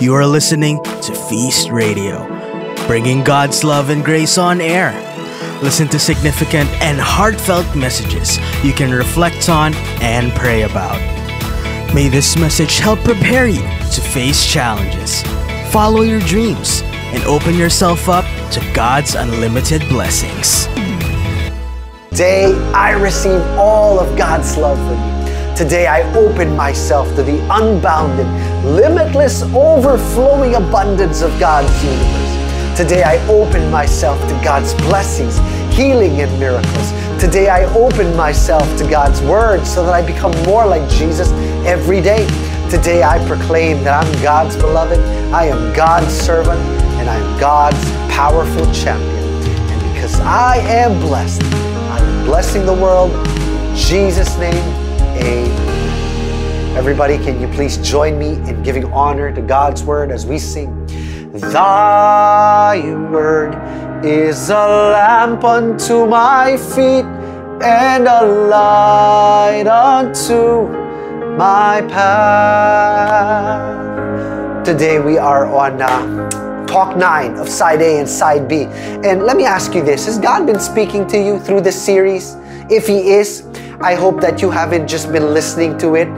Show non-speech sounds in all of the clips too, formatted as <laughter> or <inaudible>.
You are listening to Feast Radio, bringing God's love and grace on air. Listen to significant and heartfelt messages you can reflect on and pray about. May this message help prepare you to face challenges, follow your dreams, and open yourself up to God's unlimited blessings. Today, I receive all of God's love for me. Today, I open myself to the unbounded, limitless, overflowing abundance of God's universe. Today, I open myself to God's blessings, healing, and miracles. Today, I open myself to God's word so that I become more like Jesus every day. Today, I proclaim that I'm God's beloved, I am God's servant, and I am God's powerful champion. And because I am blessed, I am blessing the world. In Jesus' name, Amen. Everybody, can you please join me in giving honor to God's word as we sing? Thy word is a lamp unto my feet and a light unto my path. Today we are on uh, talk 9 of side A and side B. And let me ask you this Has God been speaking to you through this series? If He is, I hope that you haven't just been listening to it,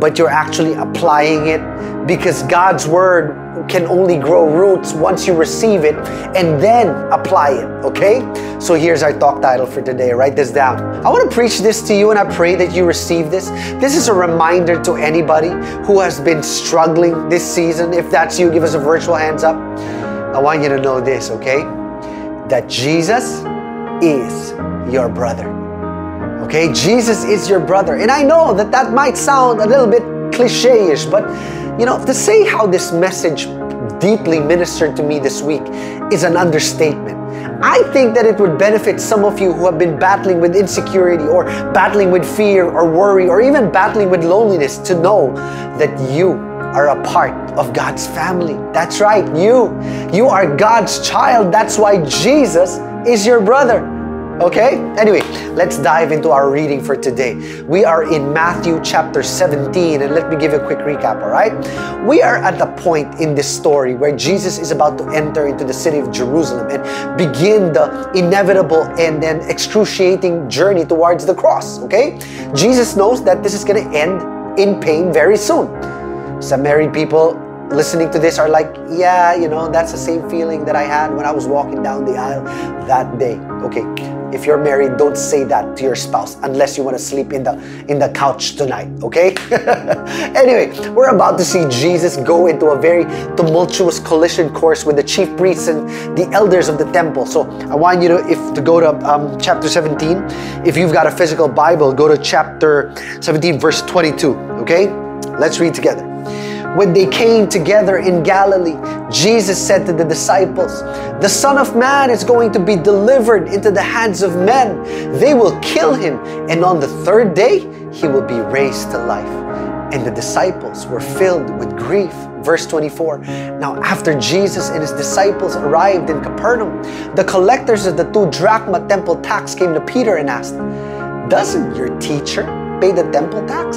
but you're actually applying it because God's Word can only grow roots once you receive it and then apply it, okay? So here's our talk title for today. Write this down. I want to preach this to you and I pray that you receive this. This is a reminder to anybody who has been struggling this season. If that's you, give us a virtual hands up. I want you to know this, okay? That Jesus is your brother. Okay, Jesus is your brother. And I know that that might sound a little bit cliche ish, but you know, to say how this message deeply ministered to me this week is an understatement. I think that it would benefit some of you who have been battling with insecurity or battling with fear or worry or even battling with loneliness to know that you are a part of God's family. That's right, you. You are God's child. That's why Jesus is your brother. Okay? Anyway, let's dive into our reading for today. We are in Matthew chapter 17, and let me give you a quick recap, all right? We are at the point in this story where Jesus is about to enter into the city of Jerusalem and begin the inevitable and then excruciating journey towards the cross, okay? Jesus knows that this is going to end in pain very soon. Some married people listening to this are like, yeah, you know, that's the same feeling that I had when I was walking down the aisle that day. Okay, if you're married, don't say that to your spouse unless you want to sleep in the in the couch tonight, okay? <laughs> anyway, we're about to see Jesus go into a very tumultuous collision course with the chief priests and the elders of the temple. So I want you to if to go to um, chapter 17. If you've got a physical Bible, go to chapter 17, verse 22. Okay, let's read together. When they came together in Galilee, Jesus said to the disciples, The Son of Man is going to be delivered into the hands of men. They will kill him, and on the third day, he will be raised to life. And the disciples were filled with grief. Verse 24 Now, after Jesus and his disciples arrived in Capernaum, the collectors of the two drachma temple tax came to Peter and asked, Doesn't your teacher pay the temple tax?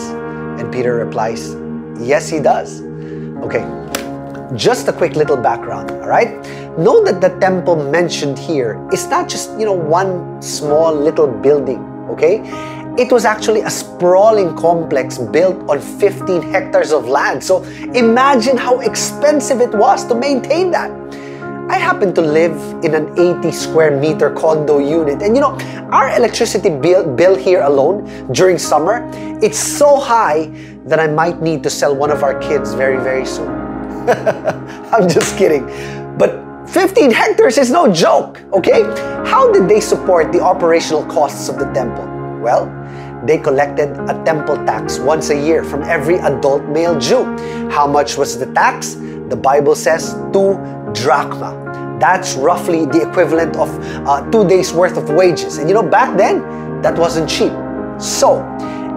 And Peter replies, Yes, he does. Okay, just a quick little background, all right? Know that the temple mentioned here is not just, you know, one small little building, okay? It was actually a sprawling complex built on 15 hectares of land. So imagine how expensive it was to maintain that. I happen to live in an 80 square meter condo unit. And you know, our electricity bill, bill here alone during summer, it's so high that I might need to sell one of our kids very, very soon. <laughs> I'm just kidding. But 15 hectares is no joke, okay? How did they support the operational costs of the temple? Well, they collected a temple tax once a year from every adult male Jew. How much was the tax? The Bible says two drachma. That's roughly the equivalent of uh, two days worth of wages. And you know, back then, that wasn't cheap. So,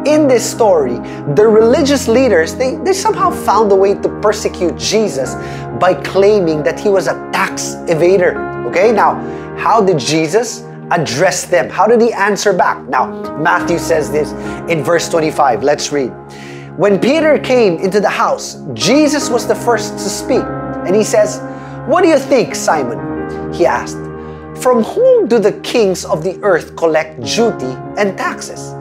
in this story, the religious leaders, they, they somehow found a way to persecute Jesus by claiming that he was a tax evader. Okay, now, how did Jesus address them? How did he answer back? Now, Matthew says this in verse 25. Let's read. When Peter came into the house, Jesus was the first to speak. And he says, What do you think, Simon? He asked. From whom do the kings of the earth collect duty and taxes?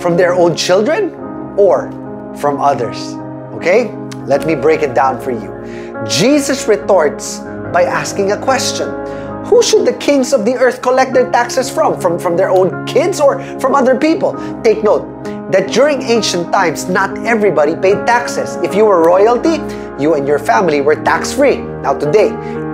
From their own children or from others? Okay, let me break it down for you. Jesus retorts by asking a question Who should the kings of the earth collect their taxes from? From, from their own kids or from other people? Take note that during ancient times, not everybody paid taxes. If you were royalty, you and your family were tax free. Now, today,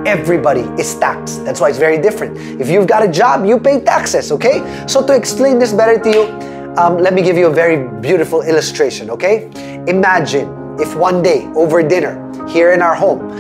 everybody is taxed. That's why it's very different. If you've got a job, you pay taxes, okay? So, to explain this better to you, um, let me give you a very beautiful illustration, okay? Imagine if one day over dinner here in our home,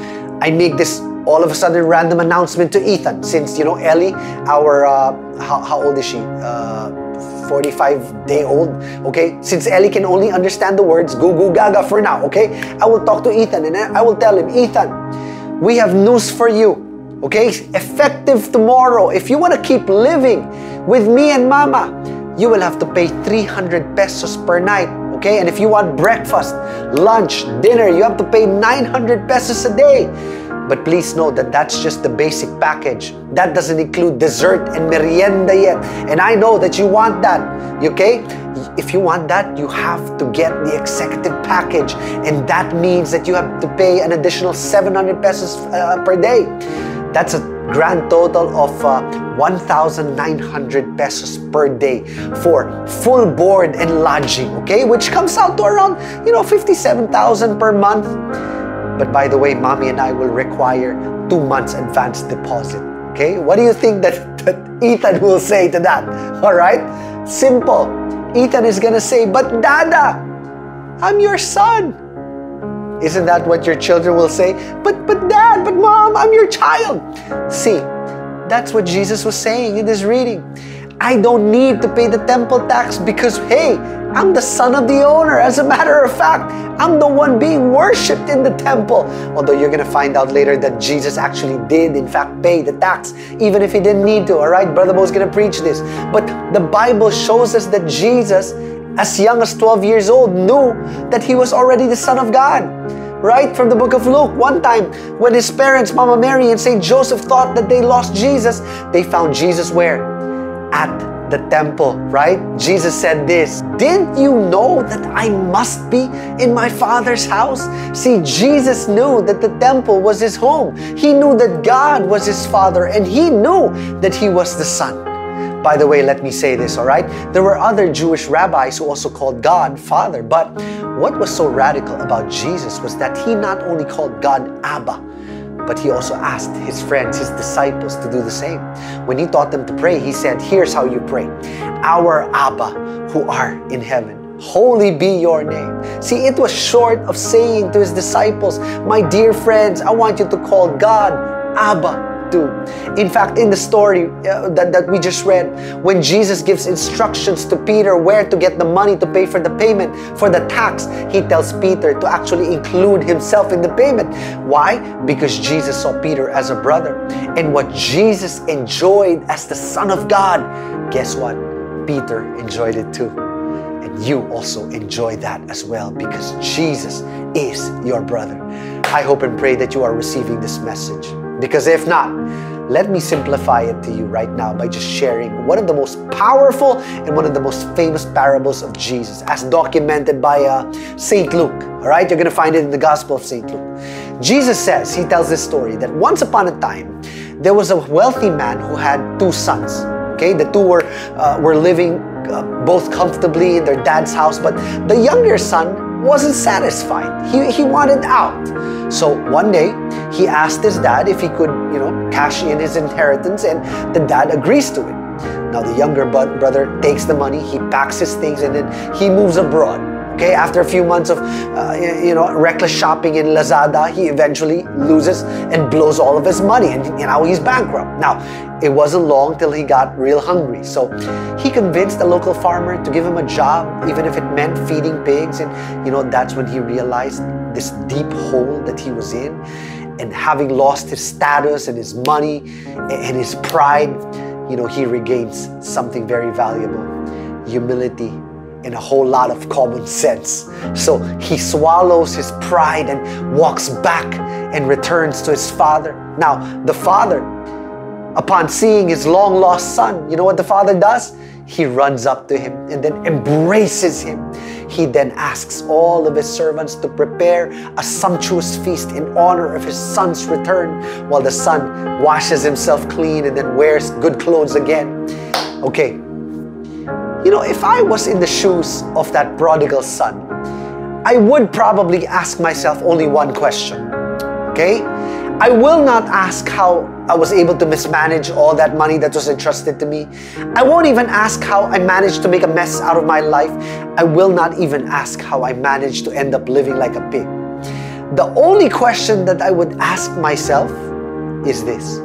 I make this all of a sudden random announcement to Ethan since you know Ellie our uh, how, how old is she? Uh, 45 day old okay? Since Ellie can only understand the words goo goo gaga for now okay? I will talk to Ethan and I will tell him Ethan we have news for you okay? Effective tomorrow. If you want to keep living with me and mama you will have to pay 300 pesos per night okay and if you want breakfast lunch dinner you have to pay 900 pesos a day but please know that that's just the basic package. That doesn't include dessert and merienda yet. And I know that you want that, okay? If you want that, you have to get the executive package. And that means that you have to pay an additional 700 pesos uh, per day. That's a grand total of uh, 1,900 pesos per day for full board and lodging, okay? Which comes out to around, you know, 57,000 per month. But by the way, mommy and I will require two months advance deposit. Okay? What do you think that, <laughs> that Ethan will say to that? All right? Simple. Ethan is to say, But Dada, I'm your son. Isn't that what your children will say? But, but dad, but mom, I'm your child. See, that's what Jesus was saying in this reading. I don't need to pay the temple tax because, hey, I'm the son of the owner. As a matter of fact, I'm the one being worshipped in the temple. Although you're going to find out later that Jesus actually did, in fact, pay the tax, even if he didn't need to. All right, Brother Bo is going to preach this. But the Bible shows us that Jesus, as young as 12 years old, knew that he was already the Son of God right? From the book of Luke. One time, when his parents, Mama Mary and St. Joseph, thought that they lost Jesus, they found Jesus where? At the temple, right? Jesus said this Didn't you know that I must be in my Father's house? See, Jesus knew that the temple was his home. He knew that God was his Father, and he knew that he was the Son. By the way, let me say this, all right? There were other Jewish rabbis who also called God Father, but what was so radical about Jesus was that he not only called God Abba, but he also asked his friends, his disciples, to do the same. When he taught them to pray, he said, Here's how you pray Our Abba who are in heaven. Holy be your name. See, it was short of saying to his disciples, My dear friends, I want you to call God Abba In fact, in the story uh, that, that we just read, when Jesus gives instructions to Peter where to get the money to pay for the payment for the tax, he tells Peter to actually include himself in the payment. Why? Because Jesus saw Peter as a brother. And what Jesus enjoyed as the Son of God, guess what? Peter enjoyed it too. And you also enjoy that as well because Jesus is your brother. I hope and pray that you are receiving this message. Because if not, let me simplify it to you right now by just sharing one of the most powerful and one of the most famous parables of Jesus, as documented by uh, St. Luke. All right, you're going to find it in the Gospel of St. Luke. Jesus says, he tells this story that once upon a time, there was a wealthy man who had two sons. Okay, the two were, uh, were living uh, both comfortably in their dad's house, but the younger son wasn't satisfied. He, he wanted out. So one day, he asked his dad if he could, you know, cash in his inheritance, and the dad agrees to it. Now the younger brother takes the money, he packs his things, and then he moves abroad. Okay, after a few months of uh, you know reckless shopping in Lazada, he eventually loses and blows all of his money, and you he's bankrupt. Now, it wasn't long till he got real hungry, so he convinced a local farmer to give him a job, even if it meant feeding pigs. And you know that's when he realized this deep hole that he was in, and having lost his status and his money and his pride, you know he regains something very valuable: humility and a whole lot of common sense. So he swallows his pride and walks back and returns to his father. Now, the father, upon seeing his long lost son, you know what the father does? He runs up to him and then embraces him. He then asks all of his servants to prepare a sumptuous feast in honor of his son's return while the son washes himself clean and then wears good clothes again. Okay, you know, if I was in the shoes of that prodigal son, I would probably ask myself only one question. Okay? I will not ask how I was able to mismanage all that money that was entrusted to me. I won't even ask how I managed to make a mess out of my life. I will not even ask how I managed to end up living like a pig. The only question that I would ask myself is this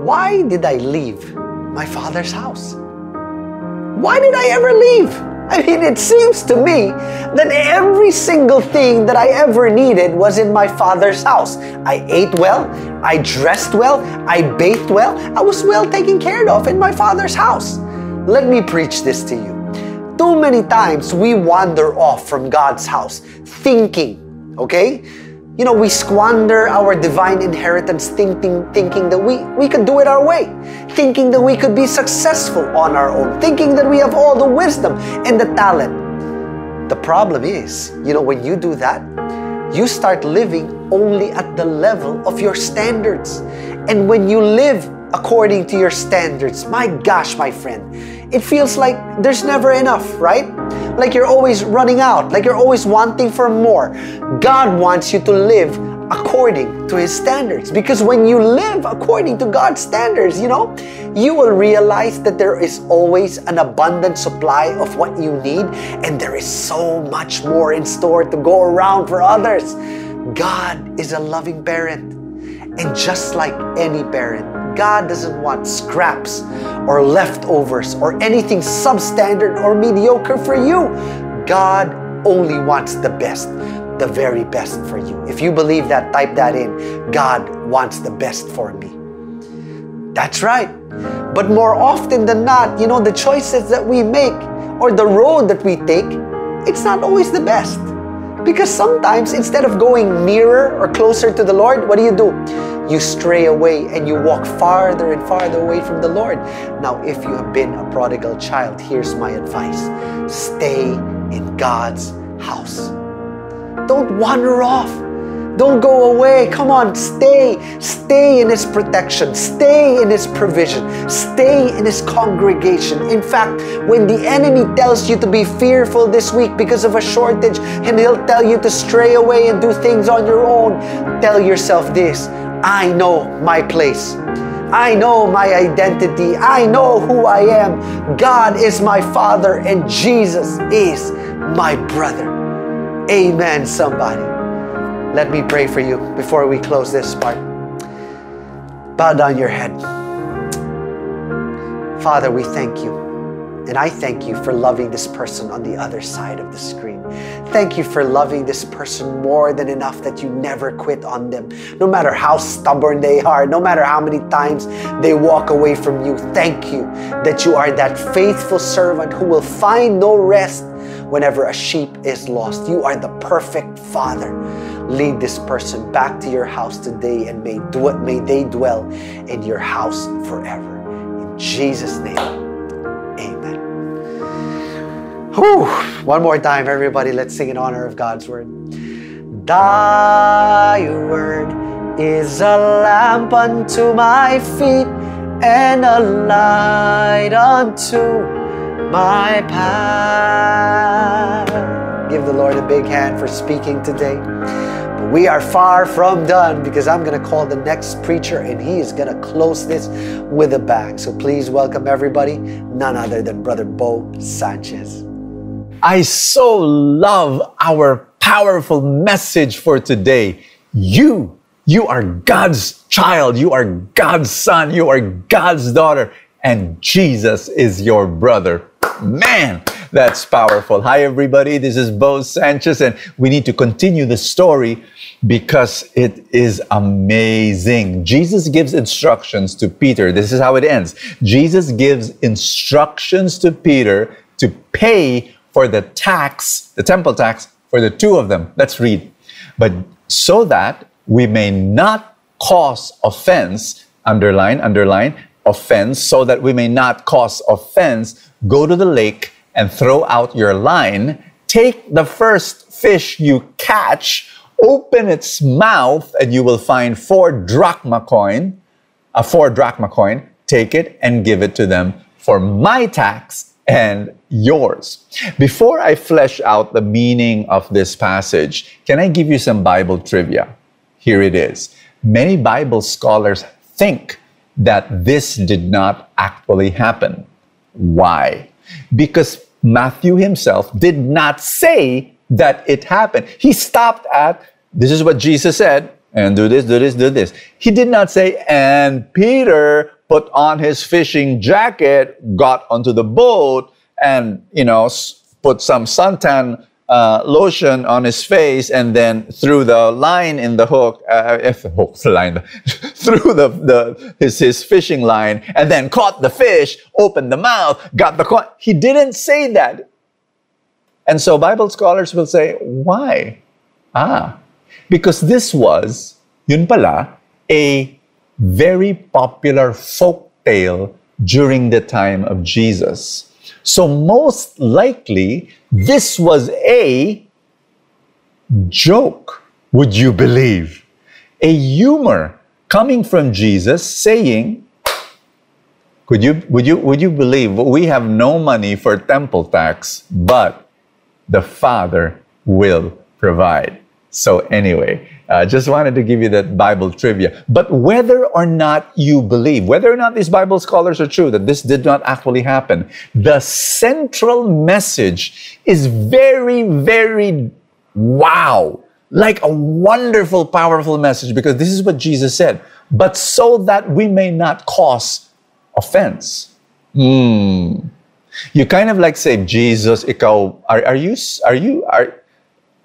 Why did I leave my father's house? Why did I ever leave? I mean, it seems to me that every single thing that I ever needed was in my father's house. I ate well, I dressed well, I bathed well, I was well taken care of in my father's house. Let me preach this to you. Too many times we wander off from God's house thinking, okay? You know, we squander our divine inheritance thinking, thinking that we, we could do it our way, thinking that we could be successful on our own, thinking that we have all the wisdom and the talent. The problem is, you know, when you do that, you start living only at the level of your standards. And when you live according to your standards, my gosh, my friend, it feels like there's never enough, right? Like you're always running out, like you're always wanting for more. God wants you to live according to His standards. Because when you live according to God's standards, you know, you will realize that there is always an abundant supply of what you need, and there is so much more in store to go around for others. God is a loving parent. And just like any parent, God doesn't want scraps or leftovers or anything substandard or mediocre for you. God only wants the best, the very best for you. If you believe that, type that in. God wants the best for me. That's right. But more often than not, you know, the choices that we make or the road that we take, it's not always the best. Because sometimes instead of going nearer or closer to the Lord, what do you do? You stray away and you walk farther and farther away from the Lord. Now, if you have been a prodigal child, here's my advice stay in God's house. Don't wander off. Don't go away. Come on, stay. Stay in His protection. Stay in His provision. Stay in His congregation. In fact, when the enemy tells you to be fearful this week because of a shortage, and he'll tell you to stray away and do things on your own, tell yourself this I know my place. I know my identity. I know who I am. God is my Father, and Jesus is my brother. Amen, somebody. Let me pray for you before we close this part. Bow down your head. Father, we thank you. And I thank you for loving this person on the other side of the screen. Thank you for loving this person more than enough that you never quit on them. No matter how stubborn they are, no matter how many times they walk away from you, thank you that you are that faithful servant who will find no rest whenever a sheep is lost. You are the perfect Father. Lead this person back to your house today and may, dw- may they dwell in your house forever. In Jesus' name. Whew. One more time, everybody. Let's sing in honor of God's word. Thy word is a lamp unto my feet and a light unto my path. Give the Lord a big hand for speaking today. But we are far from done because I'm going to call the next preacher and he is going to close this with a bang. So please welcome everybody, none other than Brother Bo Sanchez. I so love our powerful message for today. You, you are God's child. You are God's son. You are God's daughter. And Jesus is your brother. Man, that's powerful. Hi, everybody. This is Bo Sanchez, and we need to continue the story because it is amazing. Jesus gives instructions to Peter. This is how it ends. Jesus gives instructions to Peter to pay for the tax, the temple tax, for the two of them. Let's read. But so that we may not cause offense, underline, underline, offense, so that we may not cause offense, go to the lake and throw out your line. Take the first fish you catch, open its mouth, and you will find four drachma coin, a four drachma coin. Take it and give it to them for my tax and yours. Before I flesh out the meaning of this passage, can I give you some Bible trivia? Here it is. Many Bible scholars think that this did not actually happen. Why? Because Matthew himself did not say that it happened. He stopped at, this is what Jesus said, and do this, do this, do this. He did not say, and Peter put on his fishing jacket, got onto the boat, and, you know, put some suntan uh, lotion on his face and then threw the line in the hook, uh, if hook, line, <laughs> threw the, the his, his fishing line and then caught the fish, opened the mouth, got the coin. He didn't say that. And so Bible scholars will say, why? Ah, because this was, yun pala, a very popular folk tale during the time of Jesus. So most likely, this was a joke, would you believe? A humor coming from Jesus saying, could you, would, you, would you believe we have no money for temple tax, but the Father will provide? So, anyway, uh, just wanted to give you that Bible trivia. But whether or not you believe, whether or not these Bible scholars are true that this did not actually happen, the central message is very, very wow. Like a wonderful, powerful message because this is what Jesus said. But so that we may not cause offense. Hmm. You kind of like say, Jesus, ikaw, are, are you, are you, are,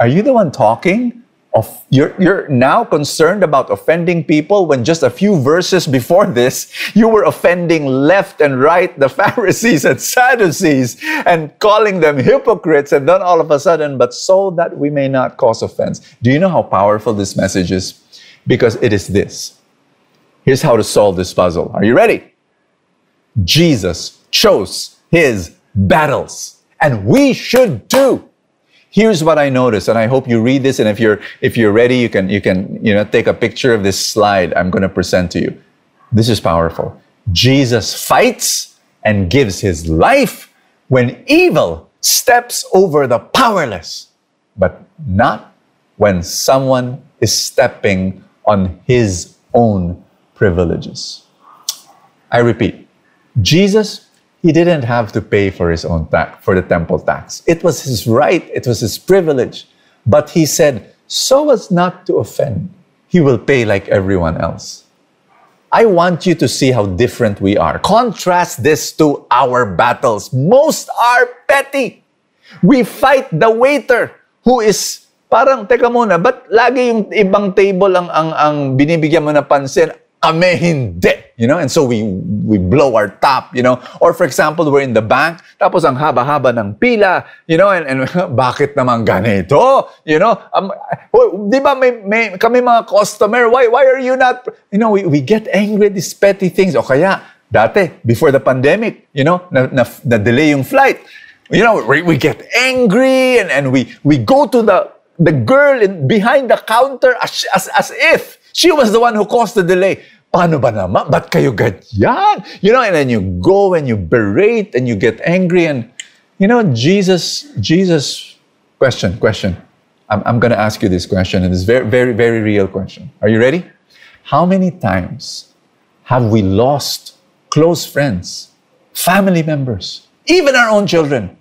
are you the one talking? Of you're, you're now concerned about offending people when just a few verses before this you were offending left and right the <laughs> pharisees and sadducees and calling them hypocrites and then all of a sudden but so that we may not cause offense. Do you know how powerful this message is? Because it is this. Here's how to solve this puzzle. Are you ready? Jesus chose his battles and we should too here's what I noticed, and I hope you read this. And if you're if you're ready, you can you can you know take a picture of this slide I'm going to present to you. This is powerful. Jesus fights and gives his life when evil steps over the powerless, but not when someone is stepping on his own privileges. I repeat, Jesus he didn't have to pay for his own tax, for the temple tax. It was his right, it was his privilege. But he said, so as not to offend, he will pay like everyone else. I want you to see how different we are. Contrast this to our battles. Most are petty. We fight the waiter who is parang, teka muna, ba't lagi yung ibang table ang, ang, ang binibigyan mo na pansin? Kami hindi. You know, and so we we blow our top, you know. Or for example, we're in the bank, tapos ang haba-haba ng pila, you know, and, and <laughs> bakit naman ganito? You know, um, di ba may, may, kami mga customer, why, why are you not, you know, we, we get angry at these petty things. O kaya, dati, before the pandemic, you know, na, na, na delay yung flight, you know, we, we get angry and, and we, we go to the, the girl in, behind the counter as, as, as if she was the one who caused the delay. Paano ba naman? Ba't kayo ganyan? You know, and then you go and you berate and you get angry and, you know, Jesus, Jesus, question, question. I'm, I'm going to ask you this question and it's very, very, very real question. Are you ready? How many times have we lost close friends, family members, even our own children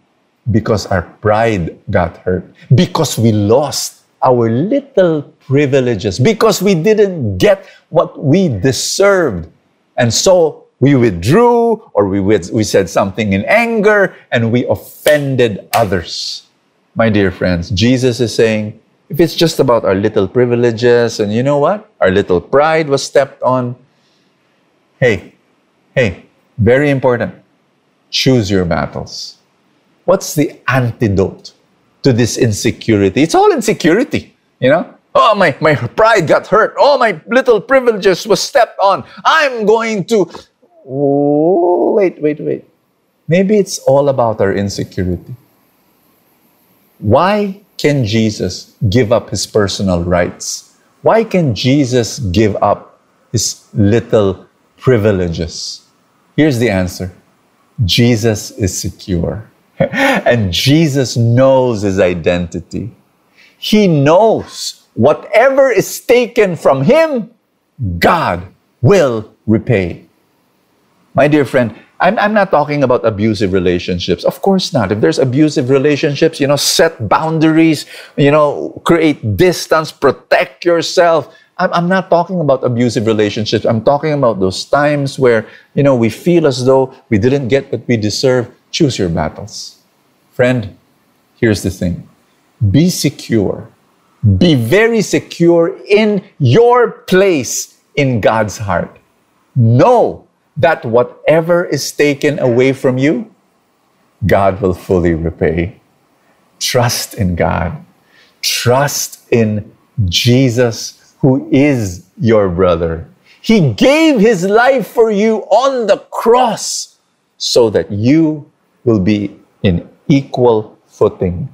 because our pride got hurt, because we lost our little privileges because we didn't get what we deserved. And so we withdrew or we, we said something in anger and we offended others. My dear friends, Jesus is saying, if it's just about our little privileges and you know what? Our little pride was stepped on. Hey, hey, very important. Choose your battles. What's the antidote to this insecurity? It's all insecurity, you know? Oh, my, my pride got hurt. Oh, my little privileges was stepped on. I'm going to. Oh, wait, wait, wait. Maybe it's all about our insecurity. Why can Jesus give up his personal rights? Why can Jesus give up his little privileges? Here's the answer Jesus is secure. <laughs> and Jesus knows his identity. He knows whatever is taken from him, God will repay. My dear friend, I'm, I'm not talking about abusive relationships. Of course not. If there's abusive relationships, you know, set boundaries, you know, create distance, protect yourself. I'm, I'm not talking about abusive relationships. I'm talking about those times where, you know, we feel as though we didn't get what we deserve. Choose your battles. Friend, here's the thing be secure. Be very secure in your place in God's heart. Know that whatever is taken away from you, God will fully repay. Trust in God. Trust in Jesus, who is your brother. He gave his life for you on the cross so that you will be in equal footing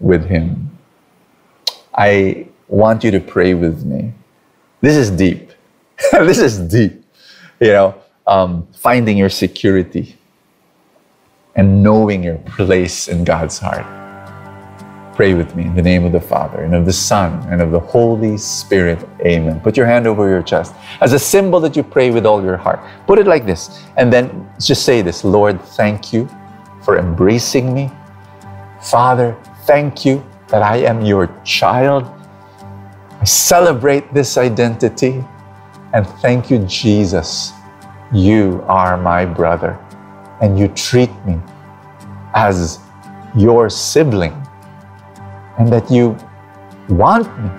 with him. I want you to pray with me. This is deep. <laughs> this is deep. You know, um, finding your security and knowing your place in God's heart. Pray with me in the name of the Father and of the Son and of the Holy Spirit. Amen. Put your hand over your chest as a symbol that you pray with all your heart. Put it like this, and then just say this Lord, thank you for embracing me. Father, thank you that I am your child. I celebrate this identity. And thank you, Jesus, you are my brother, and you treat me as your sibling, and that you want me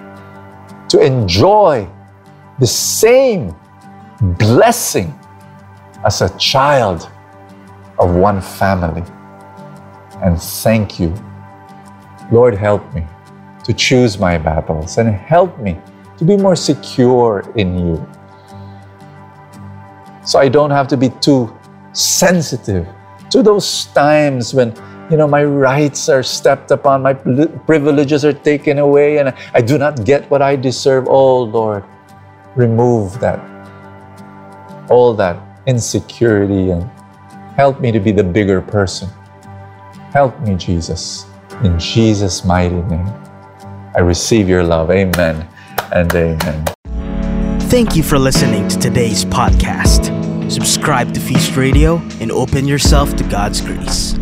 to enjoy the same blessing as a child of one family. And thank you. Lord, help me to choose my battles and help me to be more secure in you. So I don't have to be too sensitive to those times when you know my rights are stepped upon my privileges are taken away and I do not get what I deserve. Oh Lord remove that all that insecurity and help me to be the bigger person. Help me Jesus in Jesus mighty name I receive your love amen and amen Thank you for listening to today's podcast. Subscribe to Feast Radio and open yourself to God's grace.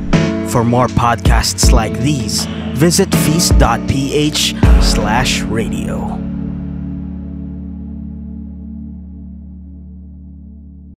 For more podcasts like these, visit feast.ph slash radio.